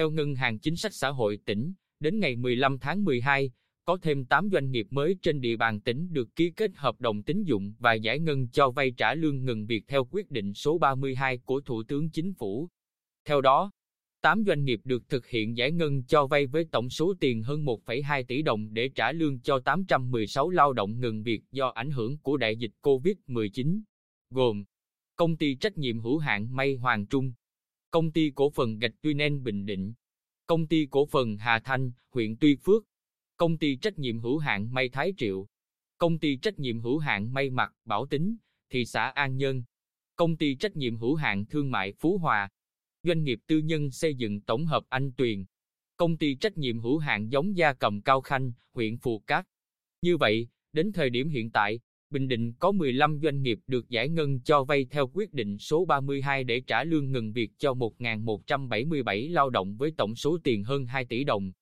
Theo Ngân hàng Chính sách Xã hội tỉnh, đến ngày 15 tháng 12, có thêm 8 doanh nghiệp mới trên địa bàn tỉnh được ký kết hợp đồng tín dụng và giải ngân cho vay trả lương ngừng việc theo quyết định số 32 của Thủ tướng Chính phủ. Theo đó, 8 doanh nghiệp được thực hiện giải ngân cho vay với tổng số tiền hơn 1,2 tỷ đồng để trả lương cho 816 lao động ngừng việc do ảnh hưởng của đại dịch COVID-19, gồm Công ty trách nhiệm hữu hạn May Hoàng Trung, Công ty cổ phần Gạch Tuy Nen Bình Định, Công ty cổ phần Hà Thanh, huyện Tuy Phước, Công ty trách nhiệm hữu hạn May Thái Triệu, Công ty trách nhiệm hữu hạn May Mặc Bảo Tính, thị xã An Nhơn, Công ty trách nhiệm hữu hạn Thương mại Phú Hòa, Doanh nghiệp tư nhân xây dựng tổng hợp Anh Tuyền, Công ty trách nhiệm hữu hạn giống gia cầm Cao Khanh, huyện Phù Cát. Như vậy, đến thời điểm hiện tại, Bình Định có 15 doanh nghiệp được giải ngân cho vay theo quyết định số 32 để trả lương ngừng việc cho 1.177 lao động với tổng số tiền hơn 2 tỷ đồng.